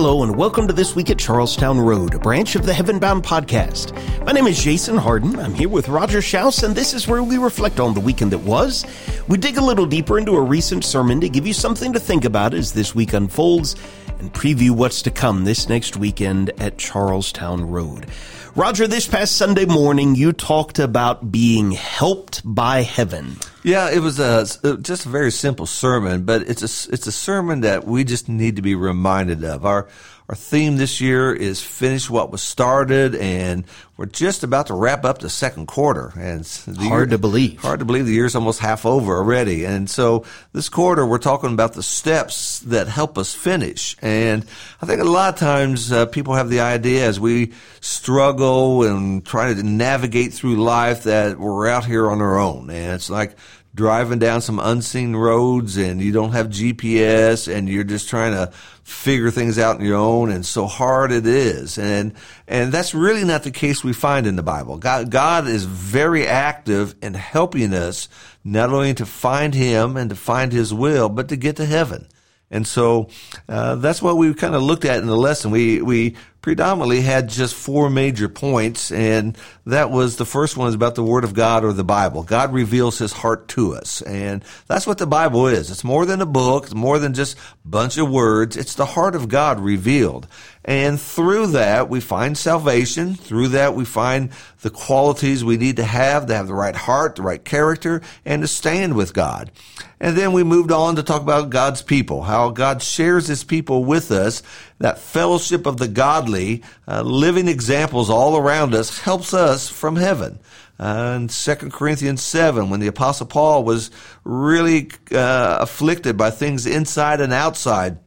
Hello, and welcome to This Week at Charlestown Road, a branch of the Heaven Bound podcast. My name is Jason Harden. I'm here with Roger Shouse, and this is where we reflect on the weekend that was. We dig a little deeper into a recent sermon to give you something to think about as this week unfolds and preview what's to come this next weekend at Charlestown Road. Roger, this past Sunday morning, you talked about being helped by heaven. Yeah, it was a just a very simple sermon, but it's a it's a sermon that we just need to be reminded of. Our our theme this year is finish what was started, and we're just about to wrap up the second quarter. And hard year, to believe. Hard to believe the year's almost half over already. And so this quarter, we're talking about the steps that help us finish. And I think a lot of times uh, people have the idea as we struggle and try to navigate through life that we're out here on our own. And it's like driving down some unseen roads and you don't have GPS and you're just trying to figure things out on your own and so hard it is. And, and that's really not the case we find in the Bible. God, God is very active in helping us not only to find Him and to find His will, but to get to heaven. And so uh, that's what we kind of looked at in the lesson. We we predominantly had just four major points, and that was the first one is about the Word of God or the Bible. God reveals His heart to us, and that's what the Bible is. It's more than a book. It's more than just a bunch of words. It's the heart of God revealed. And through that, we find salvation. Through that, we find the qualities we need to have to have the right heart, the right character, and to stand with God. And then we moved on to talk about God's people, how God shares his people with us. That fellowship of the godly, uh, living examples all around us helps us from heaven. Uh, in 2 Corinthians 7, when the Apostle Paul was really uh, afflicted by things inside and outside,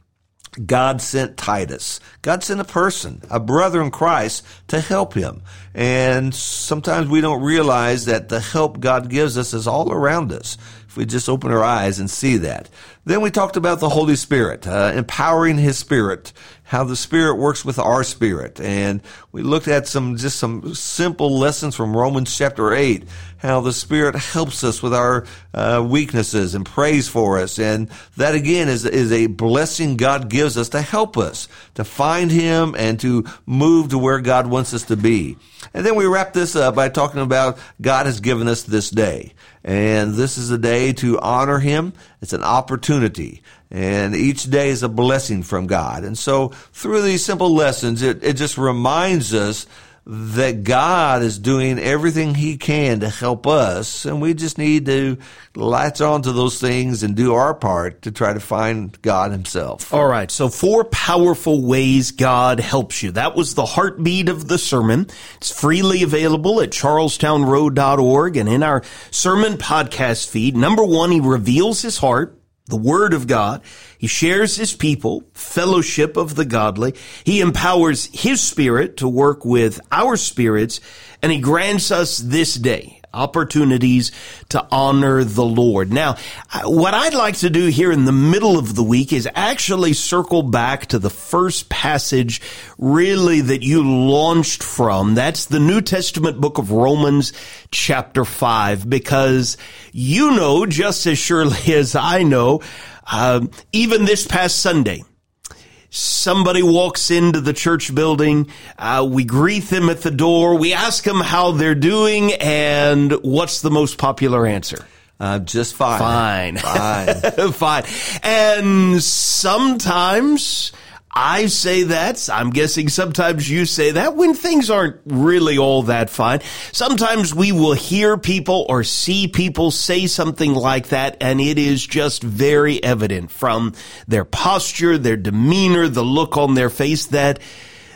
God sent Titus. God sent a person, a brother in Christ, to help him. And sometimes we don't realize that the help God gives us is all around us. If we just open our eyes and see that. Then we talked about the Holy Spirit, uh, empowering His Spirit, how the Spirit works with our spirit. And we looked at some, just some simple lessons from Romans chapter 8, how the Spirit helps us with our uh, weaknesses and prays for us. And that again is, is a blessing God gives us to help us to find Him and to move to where God wants us to be. And then we wrap this up by talking about God has given us this day. And this is a day to honor Him. It's an opportunity. And each day is a blessing from God. And so through these simple lessons, it, it just reminds us that God is doing everything He can to help us, and we just need to latch on to those things and do our part to try to find God Himself. All right, so four powerful ways God helps you. That was the heartbeat of the sermon. It's freely available at charlestownroad.org and in our sermon podcast feed. Number one, He reveals His heart the Word of God. He shares His people, fellowship of the godly. He empowers His Spirit to work with our spirits, and He grants us this day opportunities to honor the Lord. Now, what I'd like to do here in the middle of the week is actually circle back to the first passage really that you launched from. That's the New Testament book of Romans chapter 5 because you know just as surely as I know, uh, even this past Sunday, somebody walks into the church building. Uh, we greet them at the door. We ask them how they're doing, and what's the most popular answer? Uh, just fine. Fine. Fine. fine. And sometimes I say that. I'm guessing sometimes you say that when things aren't really all that fine. Sometimes we will hear people or see people say something like that and it is just very evident from their posture, their demeanor, the look on their face that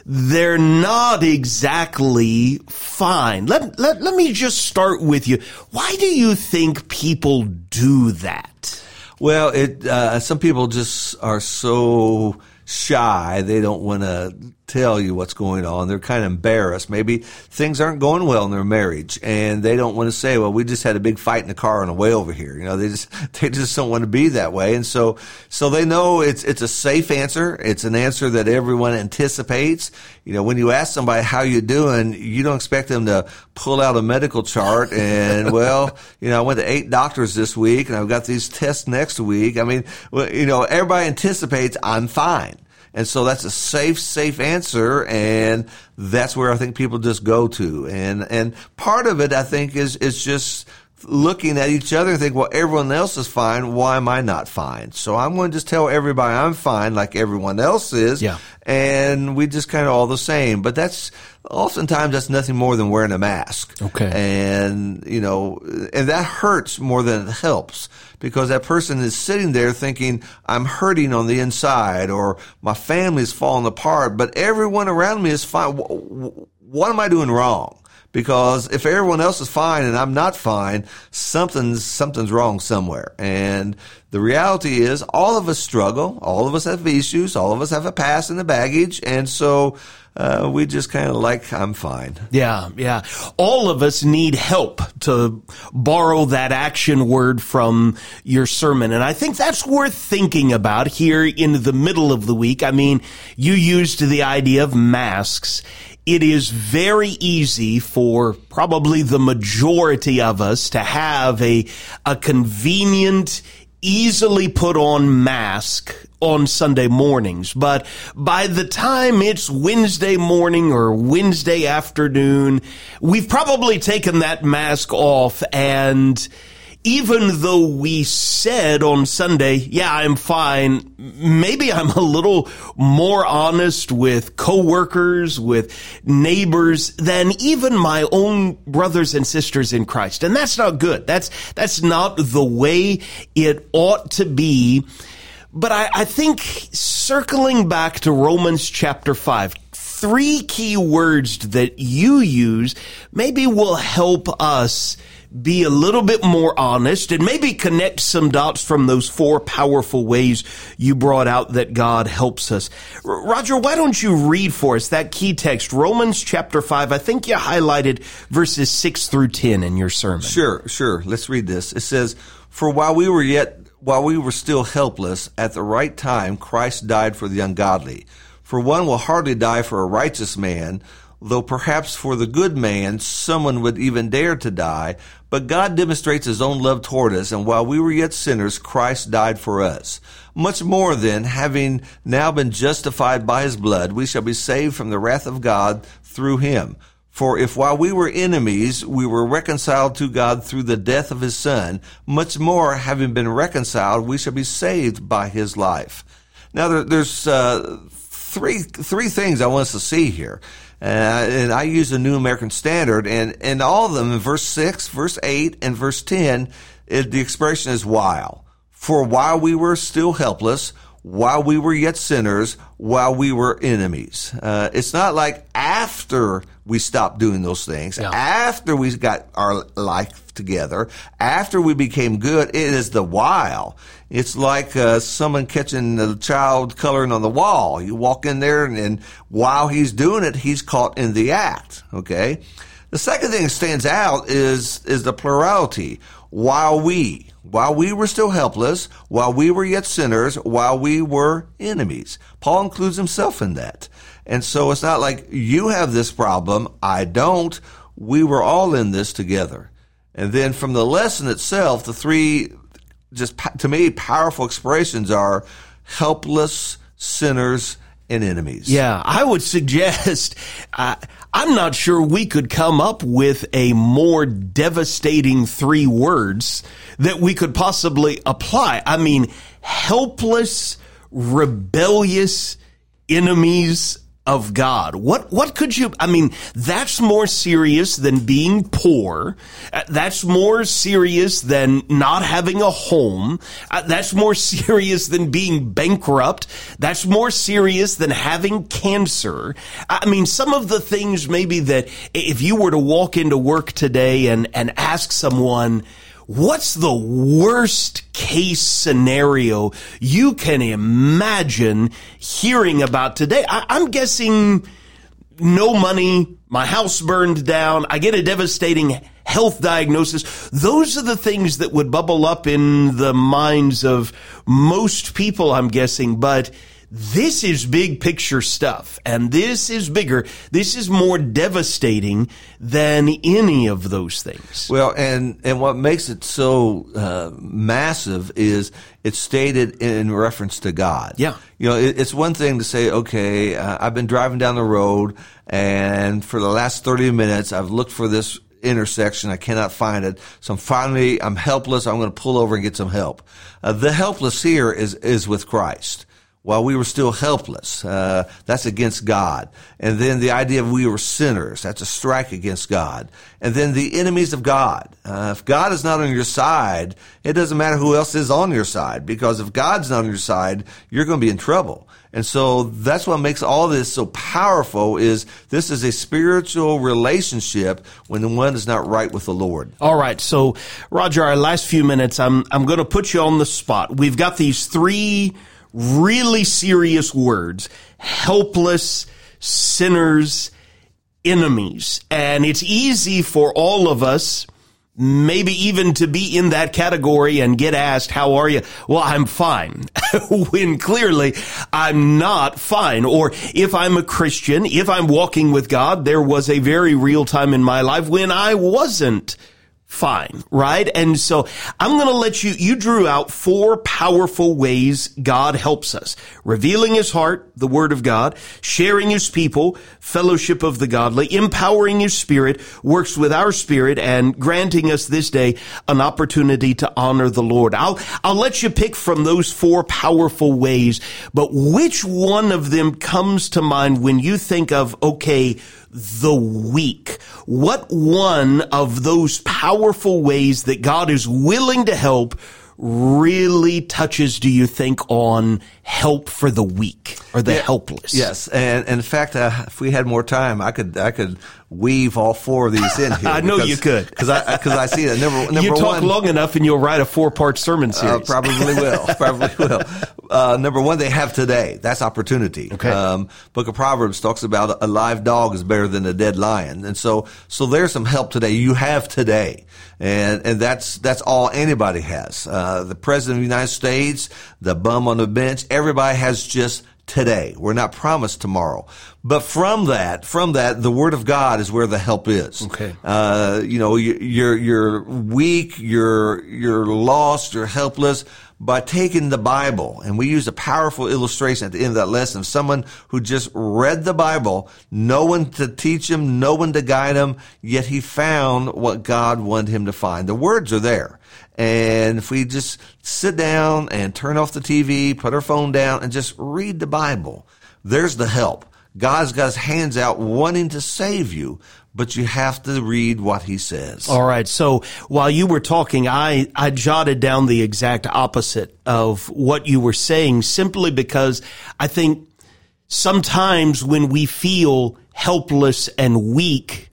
they're not exactly fine. Let, let, let me just start with you. Why do you think people do that? Well, it, uh, some people just are so, shy. They don't want to tell you what's going on. They're kind of embarrassed. Maybe things aren't going well in their marriage and they don't want to say, well, we just had a big fight in the car on the way over here. You know, they just, they just don't want to be that way. And so, so they know it's, it's a safe answer. It's an answer that everyone anticipates. You know, when you ask somebody how you doing, you don't expect them to pull out a medical chart and, well, you know, I went to eight doctors this week and I've got these tests next week. I mean, well, you know, everybody anticipates I'm fine. And so that's a safe, safe answer. And that's where I think people just go to. And, and part of it, I think, is, is just looking at each other and think, well, everyone else is fine. Why am I not fine? So I'm going to just tell everybody I'm fine like everyone else is. Yeah. And we just kind of all the same. But that's oftentimes that's nothing more than wearing a mask. Okay. And, you know, and that hurts more than it helps because that person is sitting there thinking, I'm hurting on the inside or my family's falling apart, but everyone around me is fine. What am I doing wrong? Because if everyone else is fine and I'm not fine, something's something's wrong somewhere. And the reality is, all of us struggle. All of us have issues. All of us have a past and a baggage, and so. Uh, we just kind of like I'm fine. Yeah, yeah. All of us need help to borrow that action word from your sermon. And I think that's worth thinking about here in the middle of the week. I mean, you used the idea of masks it is very easy for probably the majority of us to have a, a convenient, easily put on mask on Sunday mornings. But by the time it's Wednesday morning or Wednesday afternoon, we've probably taken that mask off and even though we said on Sunday, yeah, I'm fine, maybe I'm a little more honest with coworkers, with neighbors than even my own brothers and sisters in Christ. And that's not good. That's, that's not the way it ought to be. But I, I think circling back to Romans chapter 5, three key words that you use maybe will help us be a little bit more honest and maybe connect some dots from those four powerful ways you brought out that God helps us. Roger, why don't you read for us that key text, Romans chapter 5? I think you highlighted verses 6 through 10 in your sermon. Sure, sure. Let's read this. It says, For while we were yet, while we were still helpless, at the right time, Christ died for the ungodly. For one will hardly die for a righteous man, though perhaps for the good man someone would even dare to die. But God demonstrates his own love toward us, and while we were yet sinners, Christ died for us. Much more then, having now been justified by his blood, we shall be saved from the wrath of God through him. For if while we were enemies, we were reconciled to God through the death of his son, much more, having been reconciled, we shall be saved by his life. Now, there, there's uh, three three things I want us to see here. Uh, and I use the New American Standard, and, and all of them in verse 6, verse 8, and verse 10, it, the expression is while. For while we were still helpless, while we were yet sinners, while we were enemies. Uh, it's not like after we stopped doing those things, yeah. after we got our life together, after we became good. It is the while. It's like uh, someone catching a child coloring on the wall. You walk in there, and, and while he's doing it, he's caught in the act. Okay. The second thing that stands out is is the plurality. While we, while we were still helpless, while we were yet sinners, while we were enemies. Paul includes himself in that. And so it's not like you have this problem, I don't. We were all in this together. And then from the lesson itself, the three, just to me, powerful expressions are helpless, sinners, and enemies. Yeah, I would suggest, uh, I'm not sure we could come up with a more devastating three words that we could possibly apply. I mean, helpless, rebellious enemies of God. What, what could you, I mean, that's more serious than being poor. Uh, that's more serious than not having a home. Uh, that's more serious than being bankrupt. That's more serious than having cancer. I mean, some of the things maybe that if you were to walk into work today and, and ask someone, what's the worst case scenario you can imagine hearing about today? I, am guessing no money, my house burned down, I get a devastating health diagnosis. Those are the things that would bubble up in the minds of most people, I'm guessing. But this is big picture stuff and this is bigger. This is more devastating than any of those things. Well, and, and what makes it so uh, massive is it's stated in reference to God. Yeah. You know, it, it's one thing to say, okay, uh, I've been driving down the road and for the last 30 minutes, I've looked for this intersection. I cannot find it. So I'm finally, I'm helpless. I'm going to pull over and get some help. Uh, the helpless here is, is with Christ while we were still helpless. Uh, that's against God. And then the idea of we were sinners. That's a strike against God. And then the enemies of God. Uh, if God is not on your side, it doesn't matter who else is on your side because if God's not on your side, you're going to be in trouble. And so that's what makes all this so powerful is this is a spiritual relationship when the one is not right with the Lord. All right. So Roger, our last few minutes, I'm, I'm going to put you on the spot. We've got these three really serious words, helpless, sinners, enemies. And it's easy for all of us, maybe even to be in that category and get asked, how are you? Well, I'm fine. when clearly I'm not fine. Or if I'm a Christian, if I'm walking with God, there was a very real time in my life when I wasn't fine, right? And so I'm going to let you, you drew out four powerful ways God helps us. Revealing his heart, the word of God, sharing his people, fellowship of the godly, empowering his spirit, works with our spirit, and granting us this day an opportunity to honor the Lord. I'll, I'll let you pick from those four powerful ways, but which one of them comes to mind when you think of, okay, the weak. What one of those powerful ways that God is willing to help really touches, do you think, on help for the weak or the yeah, helpless? Yes, and, and in fact, uh, if we had more time, I could I could weave all four of these in here. I know you could because I because I see that number number you talk one, long enough and you'll write a four part sermon uh, series. Uh, probably will, probably will. Uh, number one, they have today. That's opportunity. Okay. Um, Book of Proverbs talks about a live dog is better than a dead lion, and so so there's some help today. You have today, and and that's that's all anybody has. Uh, the president of the United States, the bum on the bench, everybody has just today. We're not promised tomorrow. But from that, from that, the Word of God is where the help is. Okay. Uh, you know, you're, you're weak, you're, you're lost, you're helpless. By taking the Bible, and we use a powerful illustration at the end of that lesson of someone who just read the Bible, no one to teach him, no one to guide him, yet he found what God wanted him to find. The words are there. And if we just sit down and turn off the TV, put our phone down, and just read the Bible, there's the help. God's got his hands out wanting to save you, but you have to read what he says. All right. So while you were talking, I, I jotted down the exact opposite of what you were saying simply because I think sometimes when we feel helpless and weak,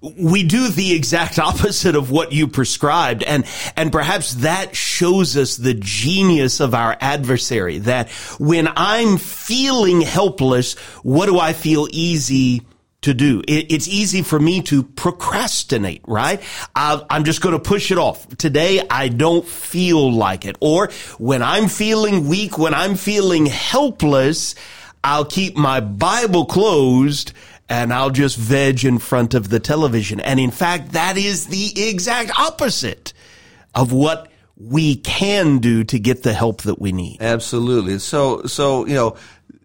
we do the exact opposite of what you prescribed. And, and perhaps that shows us the genius of our adversary that when I'm feeling helpless, what do I feel easy to do. it's easy for me to procrastinate, right? i am just going to push it off. Today, I don't feel like it. Or when I'm feeling weak, when I'm feeling helpless, I'll keep my Bible closed and I'll just veg in front of the television. And in fact, that is the exact opposite of what we can do to get the help that we need. Absolutely. So, so, you know,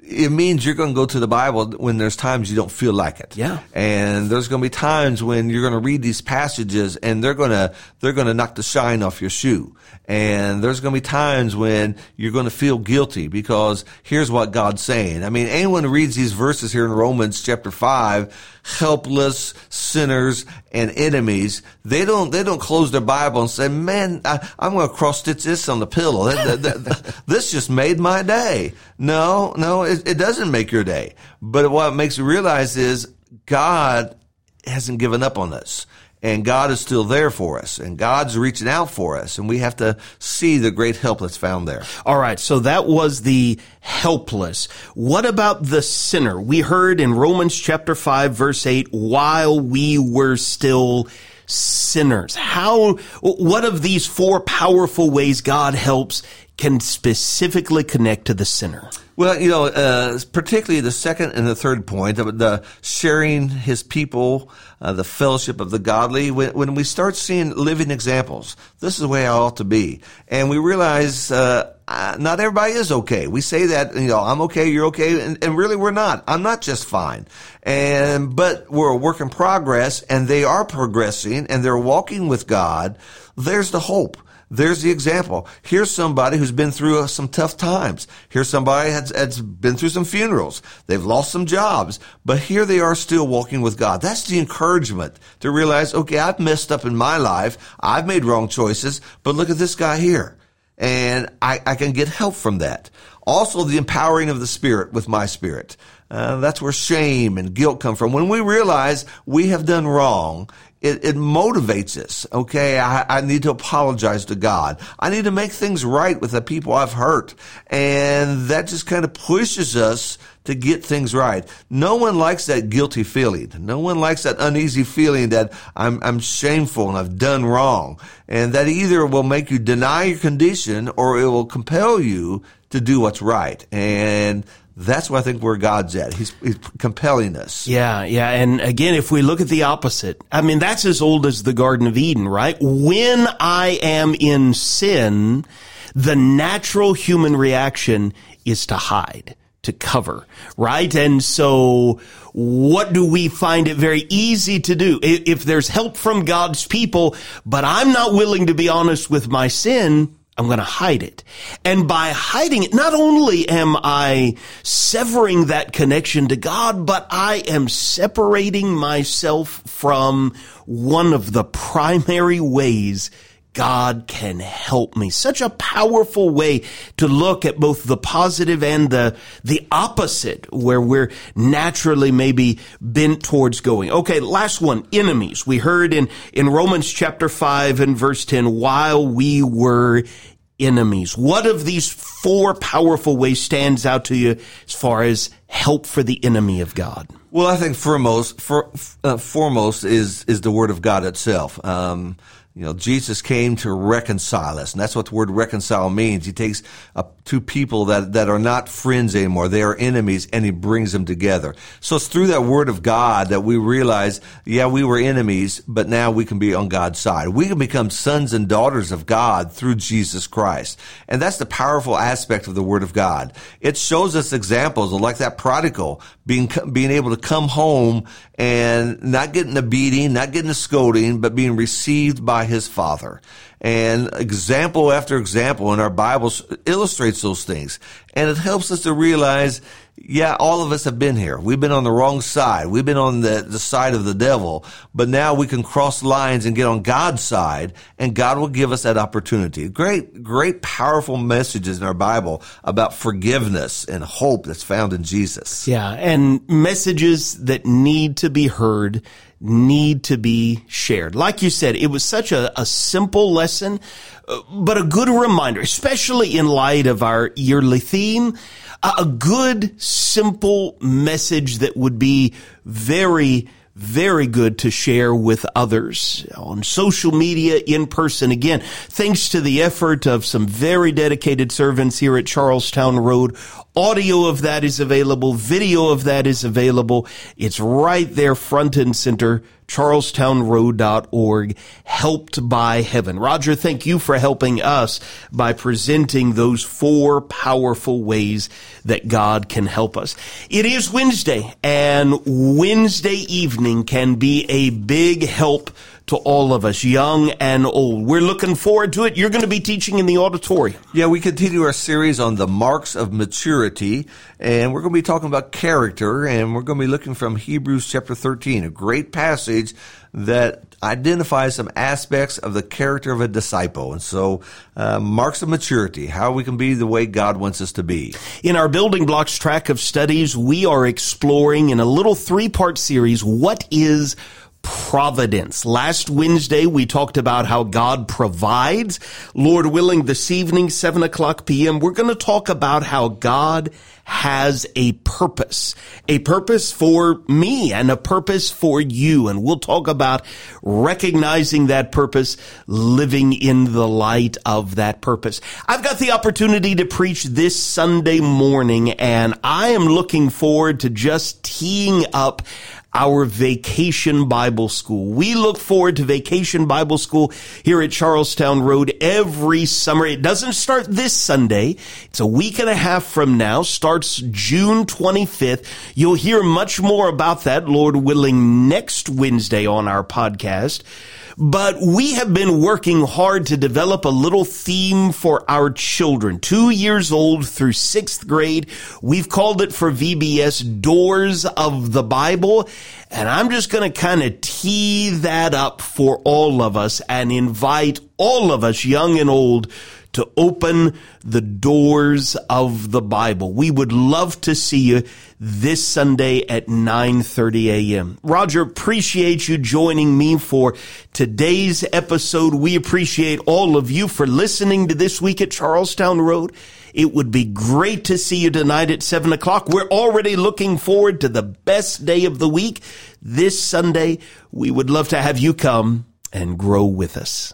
it means you're going to go to the Bible when there's times you don't feel like it. Yeah. And there's going to be times when you're going to read these passages and they're going to, they're going to knock the shine off your shoe. And there's going to be times when you're going to feel guilty because here's what God's saying. I mean, anyone who reads these verses here in Romans chapter 5, helpless sinners and enemies, they don't, they don't close their Bible and say, man, I, am going to cross stitch this on the pillow. this just made my day. No, no, it, doesn't make your day. But what makes you realize is God hasn't given up on us and God is still there for us and God's reaching out for us and we have to see the great help that's found there. All right. So that was the helpless. What about the sinner? We heard in Romans chapter 5 verse 8, while we were still sinners. How, what of these four powerful ways God helps can specifically connect to the sinner? Well, you know, uh, particularly the second and the third point, the, the sharing his people, uh, the fellowship of the godly. When, when, we start seeing living examples, this is the way I ought to be, and we realize uh, not everybody is okay. We say that, you know, I'm okay, you're okay, and, and really we're not. I'm not just fine, and but we're a work in progress, and they are progressing, and they're walking with God. There's the hope. There's the example. Here's somebody who's been through uh, some tough times. Here's somebody that's, that's been through some funerals. They've lost some jobs, but here they are still walking with God. That's the encouragement to realize, okay, I've messed up in my life. I've made wrong choices, but look at this guy here. And I, I can get help from that. Also, the empowering of the Spirit with my spirit. Uh, that's where shame and guilt come from. When we realize we have done wrong, it, it motivates us. Okay. I, I need to apologize to God. I need to make things right with the people I've hurt. And that just kind of pushes us to get things right. No one likes that guilty feeling. No one likes that uneasy feeling that I'm, I'm shameful and I've done wrong. And that either will make you deny your condition or it will compel you to do what's right. And that's what I think where God's at. He's, he's, compelling us. Yeah, yeah. And again, if we look at the opposite, I mean, that's as old as the Garden of Eden, right? When I am in sin, the natural human reaction is to hide, to cover, right? And so what do we find it very easy to do? If there's help from God's people, but I'm not willing to be honest with my sin, I'm going to hide it. And by hiding it, not only am I severing that connection to God, but I am separating myself from one of the primary ways God can help me. Such a powerful way to look at both the positive and the, the opposite where we're naturally maybe bent towards going. Okay, last one, enemies. We heard in, in Romans chapter 5 and verse 10, while we were enemies. What of these four powerful ways stands out to you as far as help for the enemy of God? Well, I think foremost, for, uh, foremost is is the Word of God itself. Um, you know, Jesus came to reconcile us, and that's what the word reconcile means. He takes uh, two people that, that are not friends anymore. They are enemies, and he brings them together. So it's through that word of God that we realize, yeah, we were enemies, but now we can be on God's side. We can become sons and daughters of God through Jesus Christ. And that's the powerful aspect of the word of God. It shows us examples of like that prodigal being, being able to come home and not getting a beating, not getting a scolding, but being received by his father. And example after example in our Bibles illustrates those things. And it helps us to realize, yeah, all of us have been here. We've been on the wrong side. We've been on the, the side of the devil, but now we can cross lines and get on God's side and God will give us that opportunity. Great, great, powerful messages in our Bible about forgiveness and hope that's found in Jesus. Yeah. And messages that need to be heard need to be shared. Like you said, it was such a, a simple lesson, uh, but a good reminder, especially in light of our yearly theme, a good, simple message that would be very very good to share with others on social media, in person. Again, thanks to the effort of some very dedicated servants here at Charlestown Road. Audio of that is available. Video of that is available. It's right there front and center charlestownroad.org, helped by heaven. Roger, thank you for helping us by presenting those four powerful ways that God can help us. It is Wednesday and Wednesday evening can be a big help to all of us, young and old. We're looking forward to it. You're going to be teaching in the auditorium. Yeah, we continue our series on the marks of maturity, and we're going to be talking about character, and we're going to be looking from Hebrews chapter 13, a great passage that identifies some aspects of the character of a disciple. And so, uh, marks of maturity, how we can be the way God wants us to be. In our building blocks track of studies, we are exploring in a little three part series, what is providence. Last Wednesday, we talked about how God provides. Lord willing, this evening, 7 o'clock p.m., we're going to talk about how God has a purpose, a purpose for me and a purpose for you. And we'll talk about recognizing that purpose, living in the light of that purpose. I've got the opportunity to preach this Sunday morning and I am looking forward to just teeing up our vacation Bible school. We look forward to vacation Bible school here at Charlestown Road every summer. It doesn't start this Sunday. It's a week and a half from now, starts June 25th. You'll hear much more about that, Lord willing, next Wednesday on our podcast. But we have been working hard to develop a little theme for our children, two years old through sixth grade. We've called it for VBS Doors of the Bible. And I'm just going to kind of tee that up for all of us and invite all of us, young and old, to open the doors of the Bible. We would love to see you this Sunday at 9:30 a.m. Roger, appreciate you joining me for today's episode. We appreciate all of you for listening to this week at Charlestown Road. It would be great to see you tonight at 7 o'clock. We're already looking forward to the best day of the week. This Sunday, we would love to have you come and grow with us.